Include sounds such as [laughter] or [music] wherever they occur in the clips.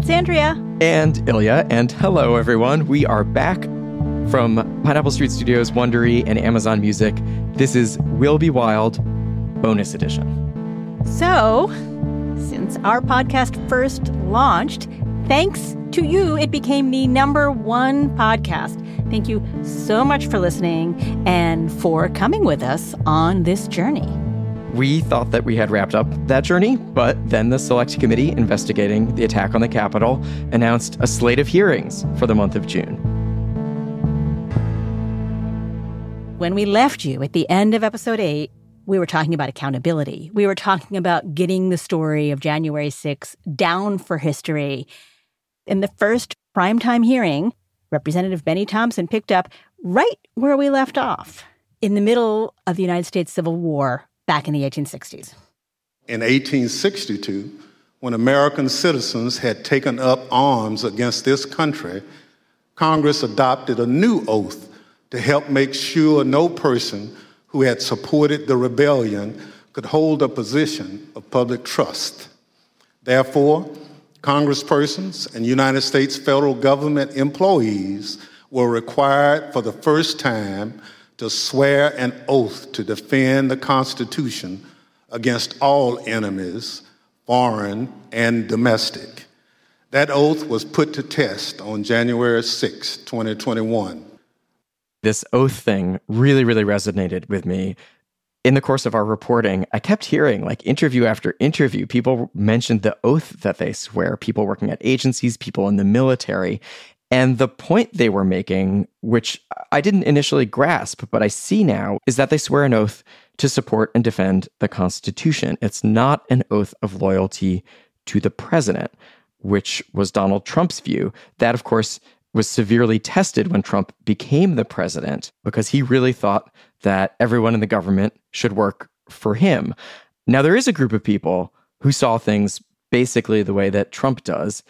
it's Andrea. And Ilya. And hello, everyone. We are back from Pineapple Street Studios, Wondery, and Amazon Music. This is Will Be Wild Bonus Edition. So, since our podcast first launched, thanks to you, it became the number one podcast. Thank you so much for listening and for coming with us on this journey. We thought that we had wrapped up that journey, but then the Select Committee investigating the attack on the Capitol announced a slate of hearings for the month of June. When we left you at the end of episode eight, we were talking about accountability. We were talking about getting the story of January 6 down for history. In the first primetime hearing, Representative Bennie Thompson picked up right where we left off in the middle of the United States Civil War back in the 1860s. In 1862, when American citizens had taken up arms against this country, Congress adopted a new oath to help make sure no person who had supported the rebellion could hold a position of public trust. Therefore, Congresspersons and United States federal government employees were required for the first time to swear an oath to defend the Constitution against all enemies, foreign and domestic. That oath was put to test on January 6, 2021. This oath thing really, really resonated with me in the course of our reporting, I kept hearing like interview after interview, people mentioned the oath that they swear, people working at agencies, people in the military. And the point they were making, which I didn't initially grasp, but I see now, is that they swear an oath to support and defend the Constitution. It's not an oath of loyalty to the president, which was Donald Trump's view. That, of course, was severely tested when Trump became the president because he really thought that everyone in the government should work for him. Now, there is a group of people who saw things basically the way that Trump does,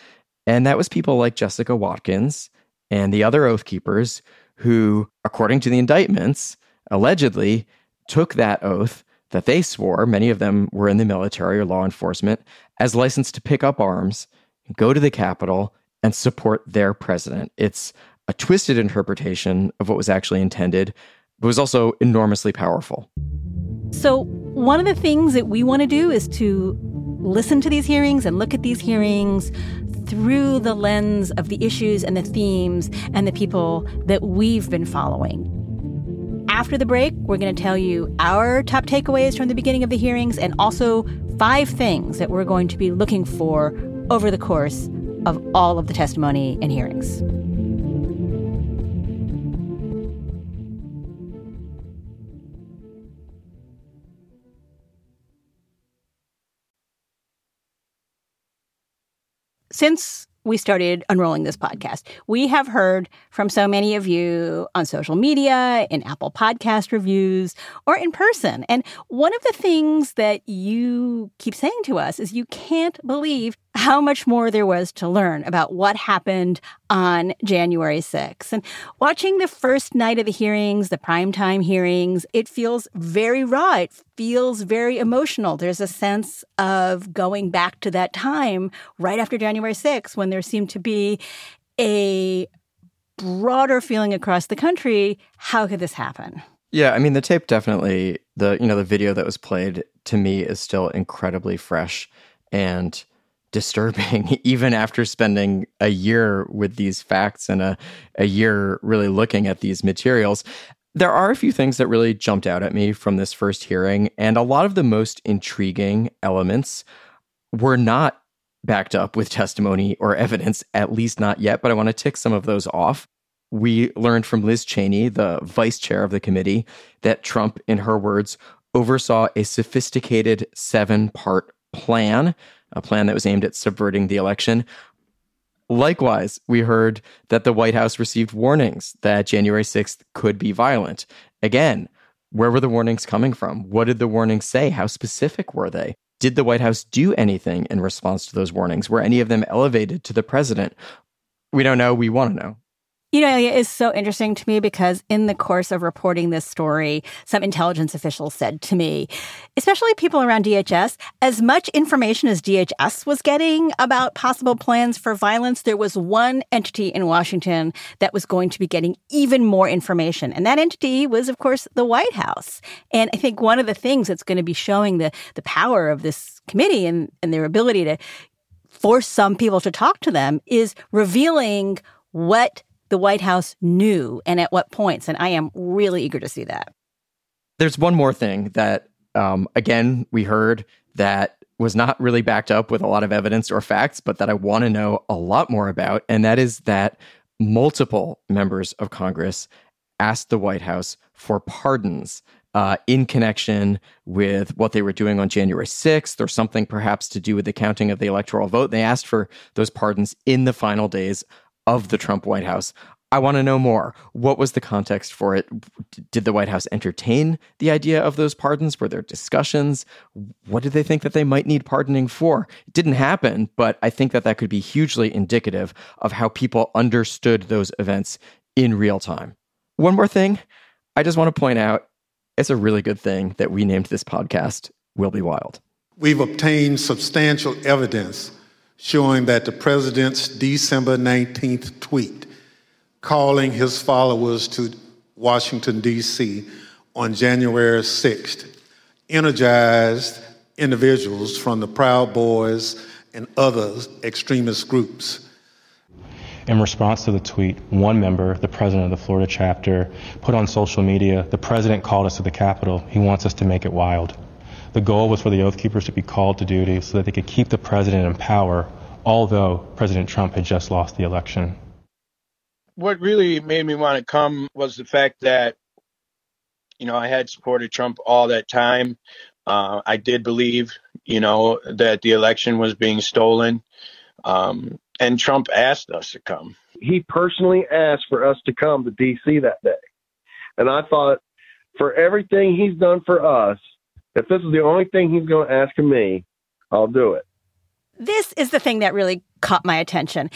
and that was people like Jessica Watkins and the other Oath Keepers who, according to the indictments, allegedly took that oath that they swore, many of them were in the military or law enforcement, as license to pick up arms, go to the Capitol, and support their president. It's a twisted interpretation of what was actually intended, but was also enormously powerful. So, one of the things that we want to do is to listen to these hearings and look at these hearings through the lens of the issues and the themes and the people that we've been following. After the break, we're going to tell you our top takeaways from the beginning of the hearings and also five things that we're going to be looking for over the course of all of the testimony and hearings. Since we started unrolling this podcast. We have heard from so many of you on social media, in Apple Podcast reviews, or in person. And one of the things that you keep saying to us is you can't believe how much more there was to learn about what happened on January 6th. And watching the first night of the hearings, the primetime hearings, it feels very raw. It feels very emotional. There's a sense of going back to that time right after January 6th when there seemed to be a broader feeling across the country how could this happen? Yeah, I mean the tape definitely the you know the video that was played to me is still incredibly fresh and disturbing, [laughs] even after spending a year with these facts and a, a year really looking at these materials. There are a few things that really jumped out at me from this first hearing, and a lot of the most intriguing elements were not backed up with testimony or evidence, at least not yet, but I want to tick some of those off. We learned from Liz Cheney, the vice chair of the committee, that Trump, in her words, oversaw a sophisticated seven part plan a plan that was aimed at subverting the election. Likewise, we heard that the White House received warnings that January 6th could be violent. Again, where were the warnings coming from? What did the warnings say? How specific were they? Did the White House do anything in response to those warnings? Were any of them elevated to the president? We don't know. We want to know. You know, it is so interesting to me because in the course of reporting this story, some intelligence officials said to me, especially people around DHS, as much information as DHS was getting about possible plans for violence, there was one entity in Washington that was going to be getting even more information. And that entity was, of course, the White House. And I think one of the things that's going to be showing the, the power of this committee and, and their ability to force some people to talk to them is revealing what the White House knew and at what points. And I am really eager to see that. There's one more thing that, um, again, we heard that was not really backed up with a lot of evidence or facts, but that I want to know a lot more about. And that is that multiple members of Congress asked the White House for pardons uh, in connection with what they were doing on January 6th or something perhaps to do with the counting of the electoral vote. They asked for those pardons in the final days of the Trump White House. I want to know more. What was the context for it? Did the White House entertain the idea of those pardons? Were there discussions? What did they think that they might need pardoning for? It didn't happen, but I think that that could be hugely indicative of how people understood those events in real time. One more thing I just want to point out it's a really good thing that we named this podcast Will Be Wild. We've obtained substantial evidence showing that the president's December 19th tweet calling his followers to Washington, D.C. on January 6th energized individuals from the Proud Boys and other extremist groups. In response to the tweet, one member, the president of the Florida chapter, put on social media, the president called us to the Capitol. He wants us to make it wild. The goal was for the Oath Keepers to be called to duty so that they could keep the president in power, although President Trump had just lost the election. What really made me want to come was the fact that, you know, I had supported Trump all that time. Uh, I did believe, you know, that the election was being stolen. Um, and Trump asked us to come. He personally asked for us to come to D.C. that day. And I thought, for everything he's done for us, if this is the only thing he's going to ask of me, I'll do it. This is the thing that really caught my attention.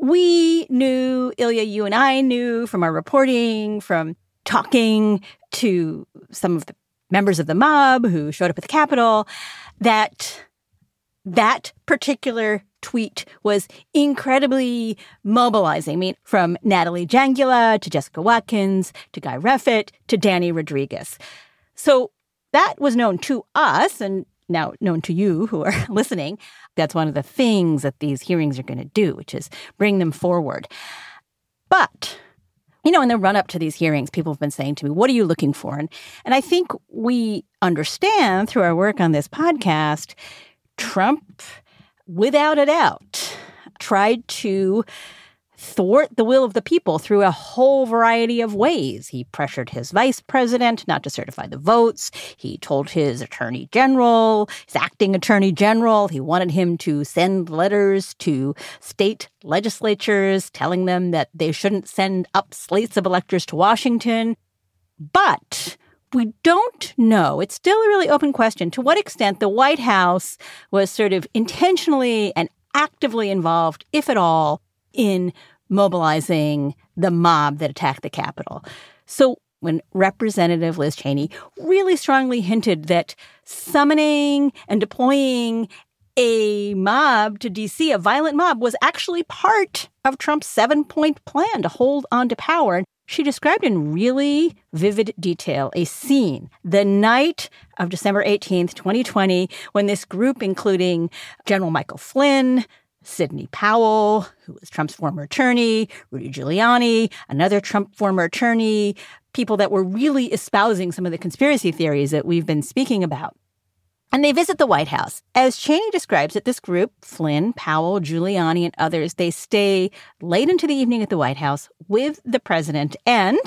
We knew, Ilya, you and I knew from our reporting, from talking to some of the members of the mob who showed up at the Capitol, that that particular tweet was incredibly mobilizing. I mean, from Natalie Jangula to Jessica Watkins to Guy Reffitt to Danny Rodriguez. So that was known to us and now known to you who are [laughs] listening. That's one of the things that these hearings are going to do, which is bring them forward. But you know, in the run up to these hearings, people have been saying to me, What are you looking for? And, and I think we understand through our work on this podcast, Trump, without a doubt, tried to thwart the will of the people through a whole variety of ways. He pressured his vice president not to certify the votes. He told his attorney general, his acting attorney general, he wanted him to send letters to state legislatures telling them that they shouldn't send up slates of electors to Washington. But we don't know. It's still a really open question to what extent the White House was sort of intentionally and actively involved, if at all, in mobilizing the mob that attacked the Capitol. So when Representative Liz Cheney really strongly hinted that summoning and deploying a mob to DC, a violent mob, was actually part of Trump's seven point plan to hold on to power. She described in really vivid detail a scene the night of December 18th, 2020, when this group, including General Michael Flynn, Sidney Powell, who was Trump's former attorney, Rudy Giuliani, another Trump former attorney, people that were really espousing some of the conspiracy theories that we've been speaking about. And they visit the White House. As Cheney describes it, this group, Flynn, Powell, Giuliani, and others, they stay late into the evening at the White House with the president. And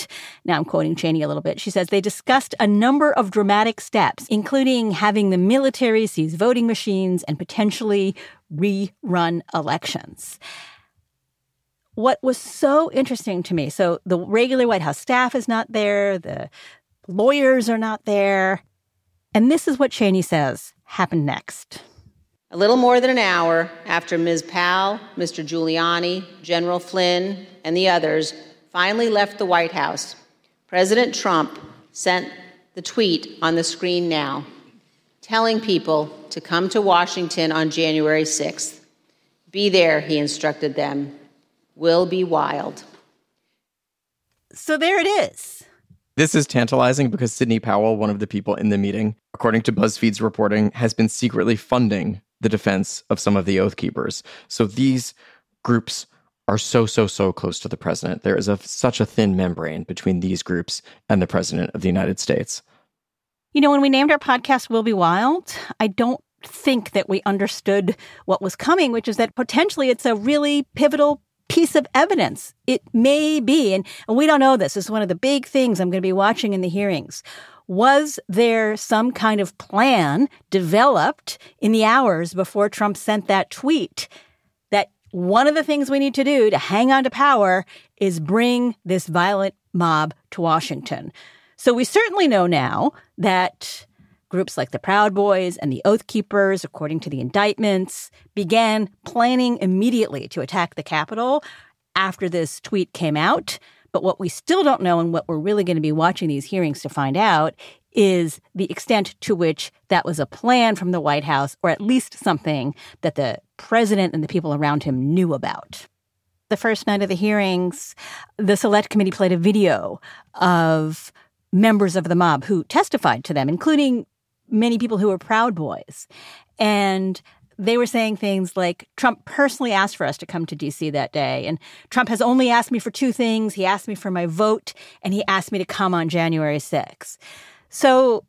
now I'm quoting Cheney a little bit. She says they discussed a number of dramatic steps, including having the military seize voting machines and potentially rerun elections. What was so interesting to me so the regular White House staff is not there, the lawyers are not there. And this is what Cheney says happened next. A little more than an hour after Ms. Powell, Mr. Giuliani, General Flynn, and the others finally left the White House, President Trump sent the tweet on the screen now telling people to come to Washington on January 6th. Be there, he instructed them. Will be wild. So there it is. This is tantalizing because Sidney Powell, one of the people in the meeting, according to BuzzFeed's reporting, has been secretly funding the defense of some of the Oath Keepers. So these groups are so, so, so close to the president. There is a, such a thin membrane between these groups and the president of the United States. You know, when we named our podcast Will Be Wild, I don't think that we understood what was coming, which is that potentially it's a really pivotal piece of evidence. It may be, and, and we don't know this. This is one of the big things I'm going to be watching in the hearings. Was there some kind of plan developed in the hours before Trump sent that tweet that one of the things we need to do to hang on to power is bring this violent mob to Washington? So we certainly know now that Groups like the Proud Boys and the Oath Keepers, according to the indictments, began planning immediately to attack the Capitol after this tweet came out. But what we still don't know, and what we're really going to be watching these hearings to find out, is the extent to which that was a plan from the White House, or at least something that the president and the people around him knew about. The first night of the hearings, the select committee played a video of members of the mob who testified to them, including many people who were Proud Boys. And they were saying things like Trump personally asked for us to come to DC that day. And Trump has only asked me for two things. He asked me for my vote, and he asked me to come on January 6th. So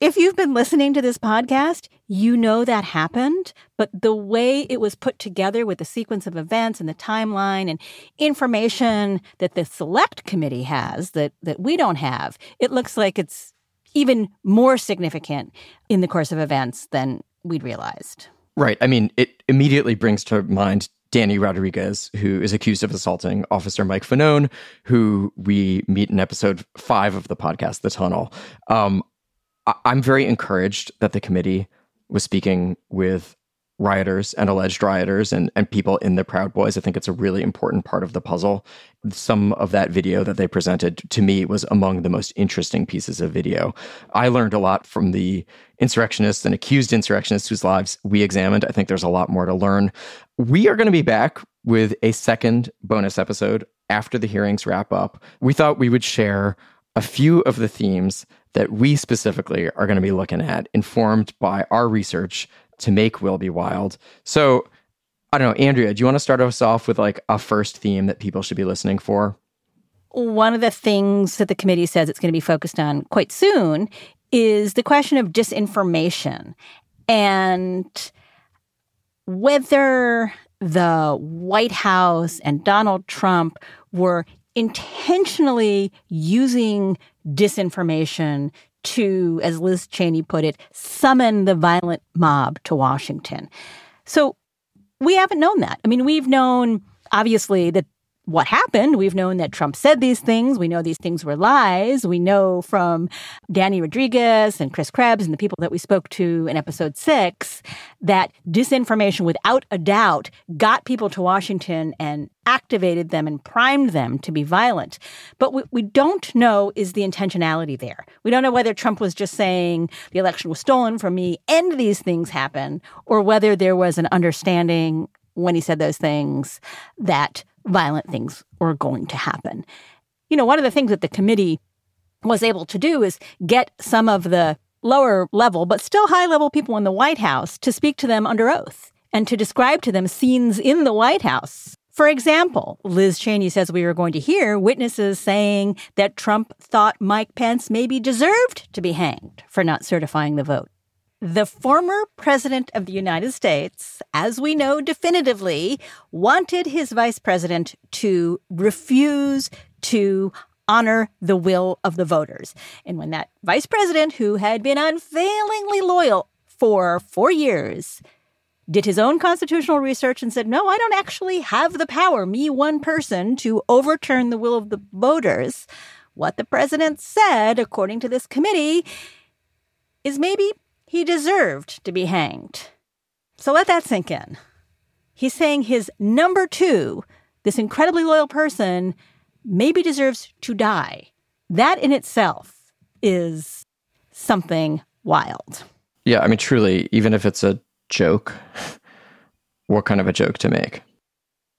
if you've been listening to this podcast, you know that happened, but the way it was put together with the sequence of events and the timeline and information that the select committee has that, that we don't have, it looks like it's even more significant in the course of events than we'd realized. Right. I mean, it immediately brings to mind Danny Rodriguez, who is accused of assaulting Officer Mike Fanone, who we meet in episode five of the podcast, The Tunnel. Um, I- I'm very encouraged that the committee was speaking with rioters and alleged rioters and, and people in the Proud Boys. I think it's a really important part of the puzzle. Some of that video that they presented to me was among the most interesting pieces of video. I learned a lot from the insurrectionists and accused insurrectionists whose lives we examined. I think there's a lot more to learn. We are going to be back with a second bonus episode after the hearings wrap up. We thought we would share a few of the themes that we specifically are going to be looking at, informed by our research to make Will Be Wild. So, I don't know, Andrea, do you want to start us off with like a first theme that people should be listening for? One of the things that the committee says it's going to be focused on quite soon is the question of disinformation and whether the White House and Donald Trump were intentionally using disinformation to, as Liz Cheney put it, summon the violent mob to Washington. So we haven't known that. I mean, we've known obviously that what happened. We've known that Trump said these things. We know these things were lies. We know from Danny Rodriguez and Chris Krebs and the people that we spoke to in episode six that disinformation, without a doubt, got people to Washington and activated them and primed them to be violent. But what we don't know is the intentionality there. We don't know whether Trump was just saying the election was stolen from me and these things happen, or whether there was an understanding when he said those things that violent things were going to happen. You know, one of the things that the committee was able to do is get some of the lower level, but still high level people in the White House to speak to them under oath and to describe to them scenes in the White House. For example, Liz Cheney says we are going to hear witnesses saying that Trump thought Mike Pence maybe deserved to be hanged for not certifying the vote. The former president of the United States, as we know definitively, wanted his vice president to refuse to honor the will of the voters. And when that vice president, who had been unfailingly loyal for four years, did his own constitutional research and said, No, I don't actually have the power, me, one person, to overturn the will of the voters. What the president said, according to this committee, is maybe he deserved to be hanged. So let that sink in. He's saying his number two, this incredibly loyal person, maybe deserves to die. That in itself is something wild. Yeah, I mean, truly, even if it's a joke, [laughs] what kind of a joke to make?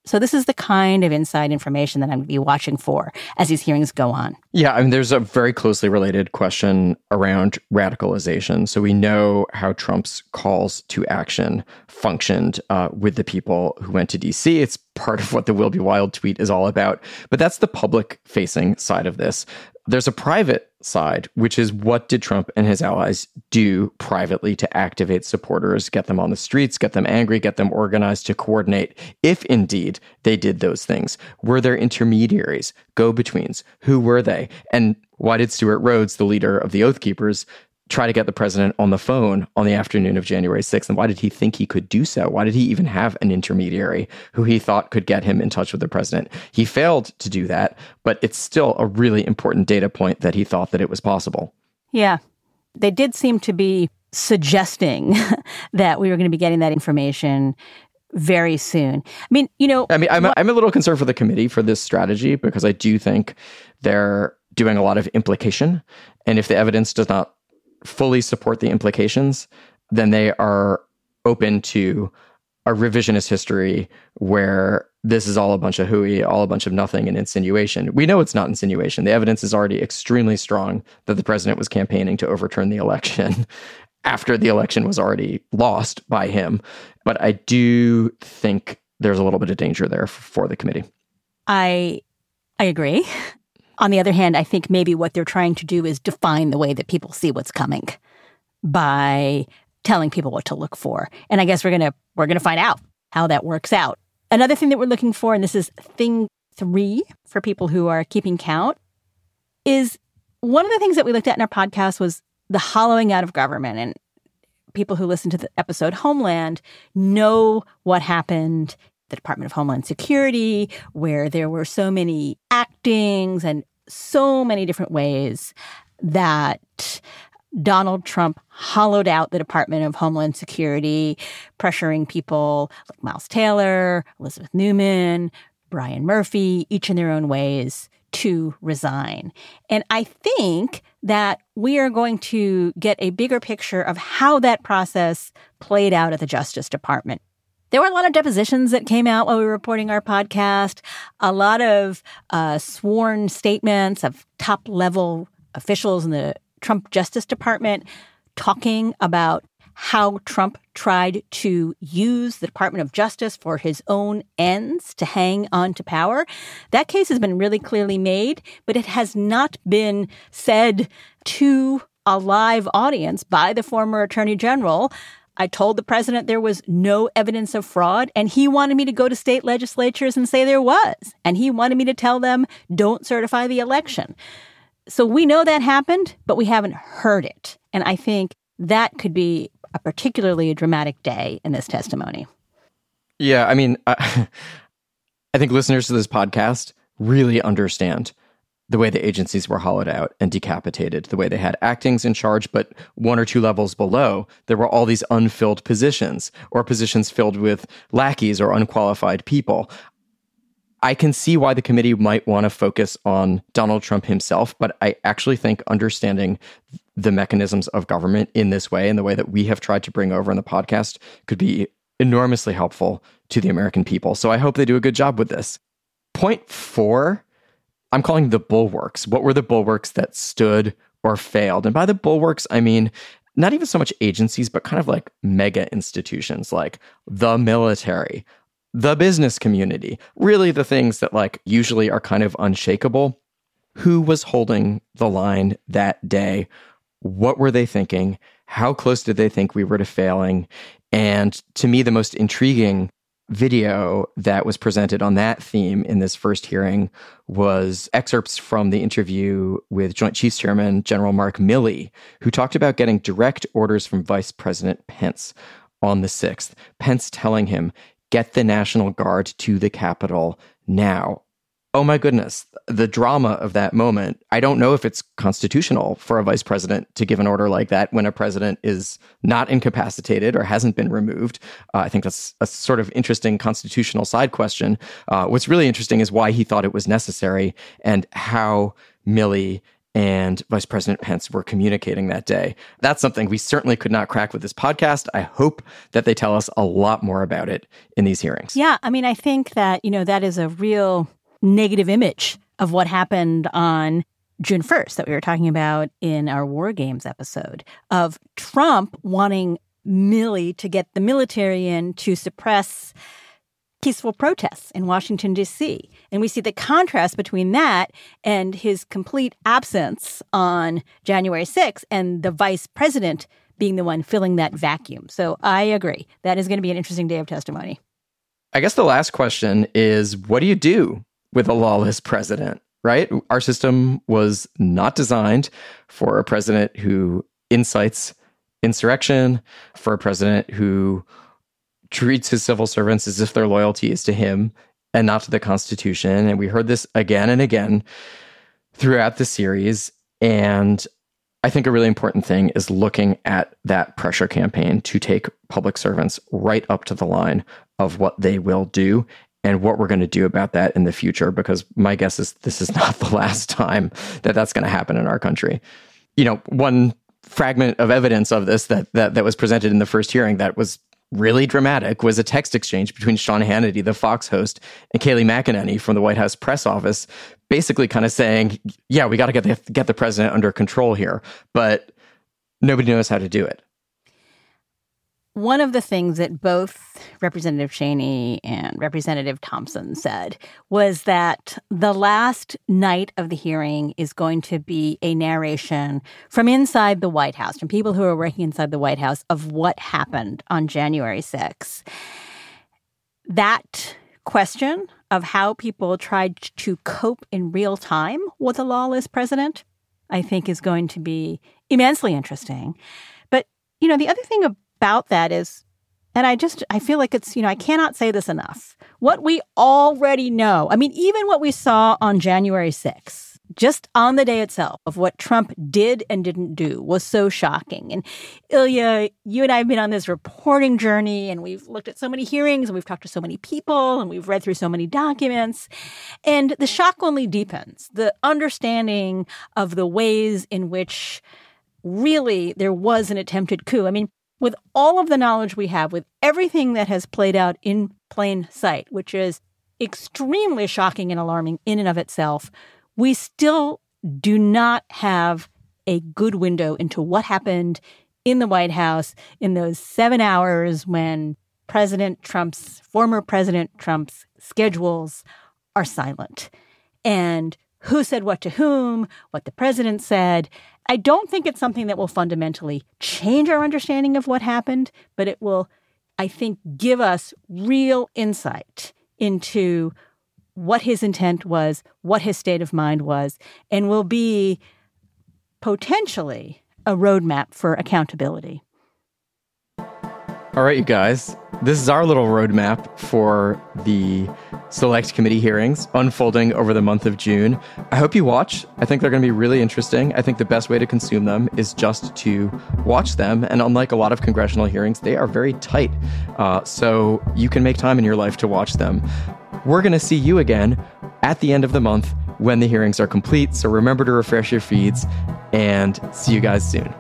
So this is the kind of inside information that I'm going to be watching for as these hearings go on. Yeah, I mean, there's a very closely related question around radicalization. So we know how Trump's calls to action functioned uh, with the people who went to DC. It's part of what the Will Be Wild tweet is all about. But that's the public facing side of this. There's a private side, which is what did Trump and his allies do privately to activate supporters, get them on the streets, get them angry, get them organized to coordinate, if indeed they did those things? Were there intermediaries, go betweens? Who were they? And why did Stewart Rhodes, the leader of the Oath Keepers, try to get the president on the phone on the afternoon of January 6th. And why did he think he could do so? Why did he even have an intermediary who he thought could get him in touch with the president? He failed to do that, but it's still a really important data point that he thought that it was possible. Yeah. They did seem to be suggesting [laughs] that we were going to be getting that information very soon. I mean, you know, I mean, I'm, I'm a little concerned for the committee for this strategy because I do think they're doing a lot of implication. And if the evidence does not fully support the implications, then they are open to a revisionist history where this is all a bunch of hooey, all a bunch of nothing and insinuation. We know it's not insinuation. The evidence is already extremely strong that the president was campaigning to overturn the election [laughs] after the election was already lost by him. But I do think there's a little bit of danger there for the committee. I I agree. [laughs] On the other hand, I think maybe what they're trying to do is define the way that people see what's coming by telling people what to look for. And I guess we're going to we're going to find out how that works out. Another thing that we're looking for and this is thing 3 for people who are keeping count is one of the things that we looked at in our podcast was the hollowing out of government and people who listen to the episode Homeland know what happened the Department of Homeland Security, where there were so many actings and so many different ways that Donald Trump hollowed out the Department of Homeland Security, pressuring people like Miles Taylor, Elizabeth Neumann, Brian Murphy, each in their own ways, to resign. And I think that we are going to get a bigger picture of how that process played out at the Justice Department there were a lot of depositions that came out while we were reporting our podcast, a lot of uh, sworn statements of top level officials in the Trump Justice Department talking about how Trump tried to use the Department of Justice for his own ends to hang on to power. That case has been really clearly made, but it has not been said to a live audience by the former Attorney General I told the president there was no evidence of fraud, and he wanted me to go to state legislatures and say there was. And he wanted me to tell them, don't certify the election. So we know that happened, but we haven't heard it. And I think that could be a particularly dramatic day in this testimony. Yeah, I mean, I, [laughs] I think listeners to this podcast really understand the way the agencies were hollowed out and decapitated, the way they had actings in charge, but one or two levels below, there were all these unfilled positions or positions filled with lackeys or unqualified people. I can see why the committee might want to focus on Donald Trump himself, but I actually think understanding the mechanisms of government in this way and the way that we have tried to bring over in the podcast could be enormously helpful to the American people. So I hope they do a good job with this. Point four I'm calling the bulwarks. What were the bulwarks that stood or failed? And by the bulwarks, I mean not even so much agencies, but kind of like mega institutions like the military, the business community, really the things that like usually are kind of unshakable. Who was holding the line that day? What were they thinking? How close did they think we were to failing? And to me, the most intriguing video that was presented on that theme in this first hearing was excerpts from the interview with Joint Chiefs Chairman General Mark Milley, who talked about getting direct orders from Vice President Pence on the 6th. Pence telling him, get the National Guard to the Capitol now. Oh my goodness, the drama of that moment. I don't know if it's constitutional for a vice president to give an order like that when a president is not incapacitated or hasn't been removed. Uh, I think that's a sort of interesting constitutional side question. Uh, what's really interesting is why he thought it was necessary and how Milley and Vice President Pence were communicating that day. That's something we certainly could not crack with this podcast. I hope that they tell us a lot more about it in these hearings. Yeah, I mean, I think that, you know, that is a real negative image of what happened on June 1st that we were talking about in our War Games episode of Trump wanting Milley to get the military in to suppress peaceful protests in Washington, D.C. And we see the contrast between that and his complete absence on January 6th and the vice president being the one filling that vacuum. So I agree. That is going to be an interesting day of testimony. I guess the last question is what do you do with a lawless president, right? Our system was not designed for a president who incites insurrection, for a president who treats his civil servants as if their loyalty is to him and not to the Constitution. And we heard this again and again throughout the series. And I think a really important thing is looking at that pressure campaign to take public servants right up to the line of what they will do and what we're going to do about that in the future because my guess is this is [laughs] not the last time that that's going to happen in our country. You know, one fragment of evidence of this that that that was presented in the first hearing that was really dramatic was a text exchange between Sean Hannity, the Fox host, and Kayleigh McEnany from the White House press office, basically kind of saying, "Yeah, we got to get the get the president under control here, but nobody knows how to do it." One of the things that both Representative Cheney and Representative Thompson said was that the last night of the hearing is going to be a narration from inside the White House, from people who are working inside the White House, of what happened on January 6th. That question of how people tried to cope in real time with a lawless president, I think, is going to be immensely interesting. But, you know, the other thing about that is and I just I feel like it's, you know, I cannot say this enough. What we already know. I mean, even what we saw on January 6th, just on the day itself of what Trump did and didn't do was so shocking. And Ilya, you and I have been on this reporting journey and we've looked at so many hearings and we've talked to so many people and we've read through so many documents. And the shock only deepens. The understanding of the ways in which really there was an attempted coup. I mean, with all of the knowledge we have, with everything that has played out in plain sight, which is extremely shocking and alarming in and of itself, we still do not have a good window into what happened in the White House in those seven hours when President Trump's, former President Trump's schedules are silent. And who said what to whom, what the president said, I don't think it's something that will fundamentally change our understanding of what happened, but it will, I think, give us real insight into what his intent was, what his state of mind was, and will be potentially a roadmap for accountability. All right, you guys. This is our little roadmap for the select committee hearings unfolding over the month of June. I hope you watch. I think they're going to be really interesting. I think the best way to consume them is just to watch them. And unlike a lot of congressional hearings, they are very tight. Uh, so you can make time in your life to watch them. We're going to see you again at the end of the month when the hearings are complete. So remember to refresh your feeds and see you guys soon.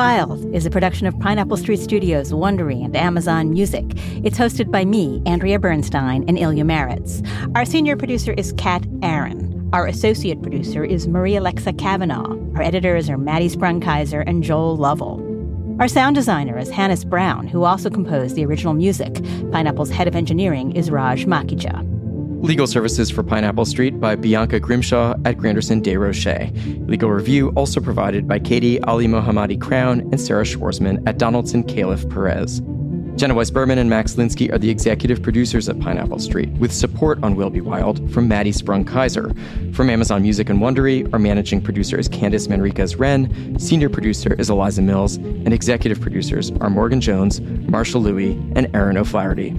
Wild is a production of Pineapple Street Studios, Wondery, and Amazon Music. It's hosted by me, Andrea Bernstein, and Ilya Marritz. Our senior producer is Kat Aaron. Our associate producer is Maria Alexa Kavanaugh. Our editors are Maddie Sprung-Keyser and Joel Lovell. Our sound designer is Hannis Brown, who also composed the original music. Pineapple's head of engineering is Raj Makhija. Legal services for Pineapple Street by Bianca Grimshaw at Granderson Des Rochers. Legal review also provided by Katie Ali Mohammadi Crown and Sarah Schwarzman at Donaldson Califf Perez. Jenna Weiss Berman and Max Linsky are the executive producers at Pineapple Street, with support on Will Be Wild from Maddie Sprung Keyser. From Amazon Music and Wondery, our managing producer is Candice Manriquez Wren, senior producer is Eliza Mills, and executive producers are Morgan Jones, Marshall Lewy, and Aaron O'Flaherty.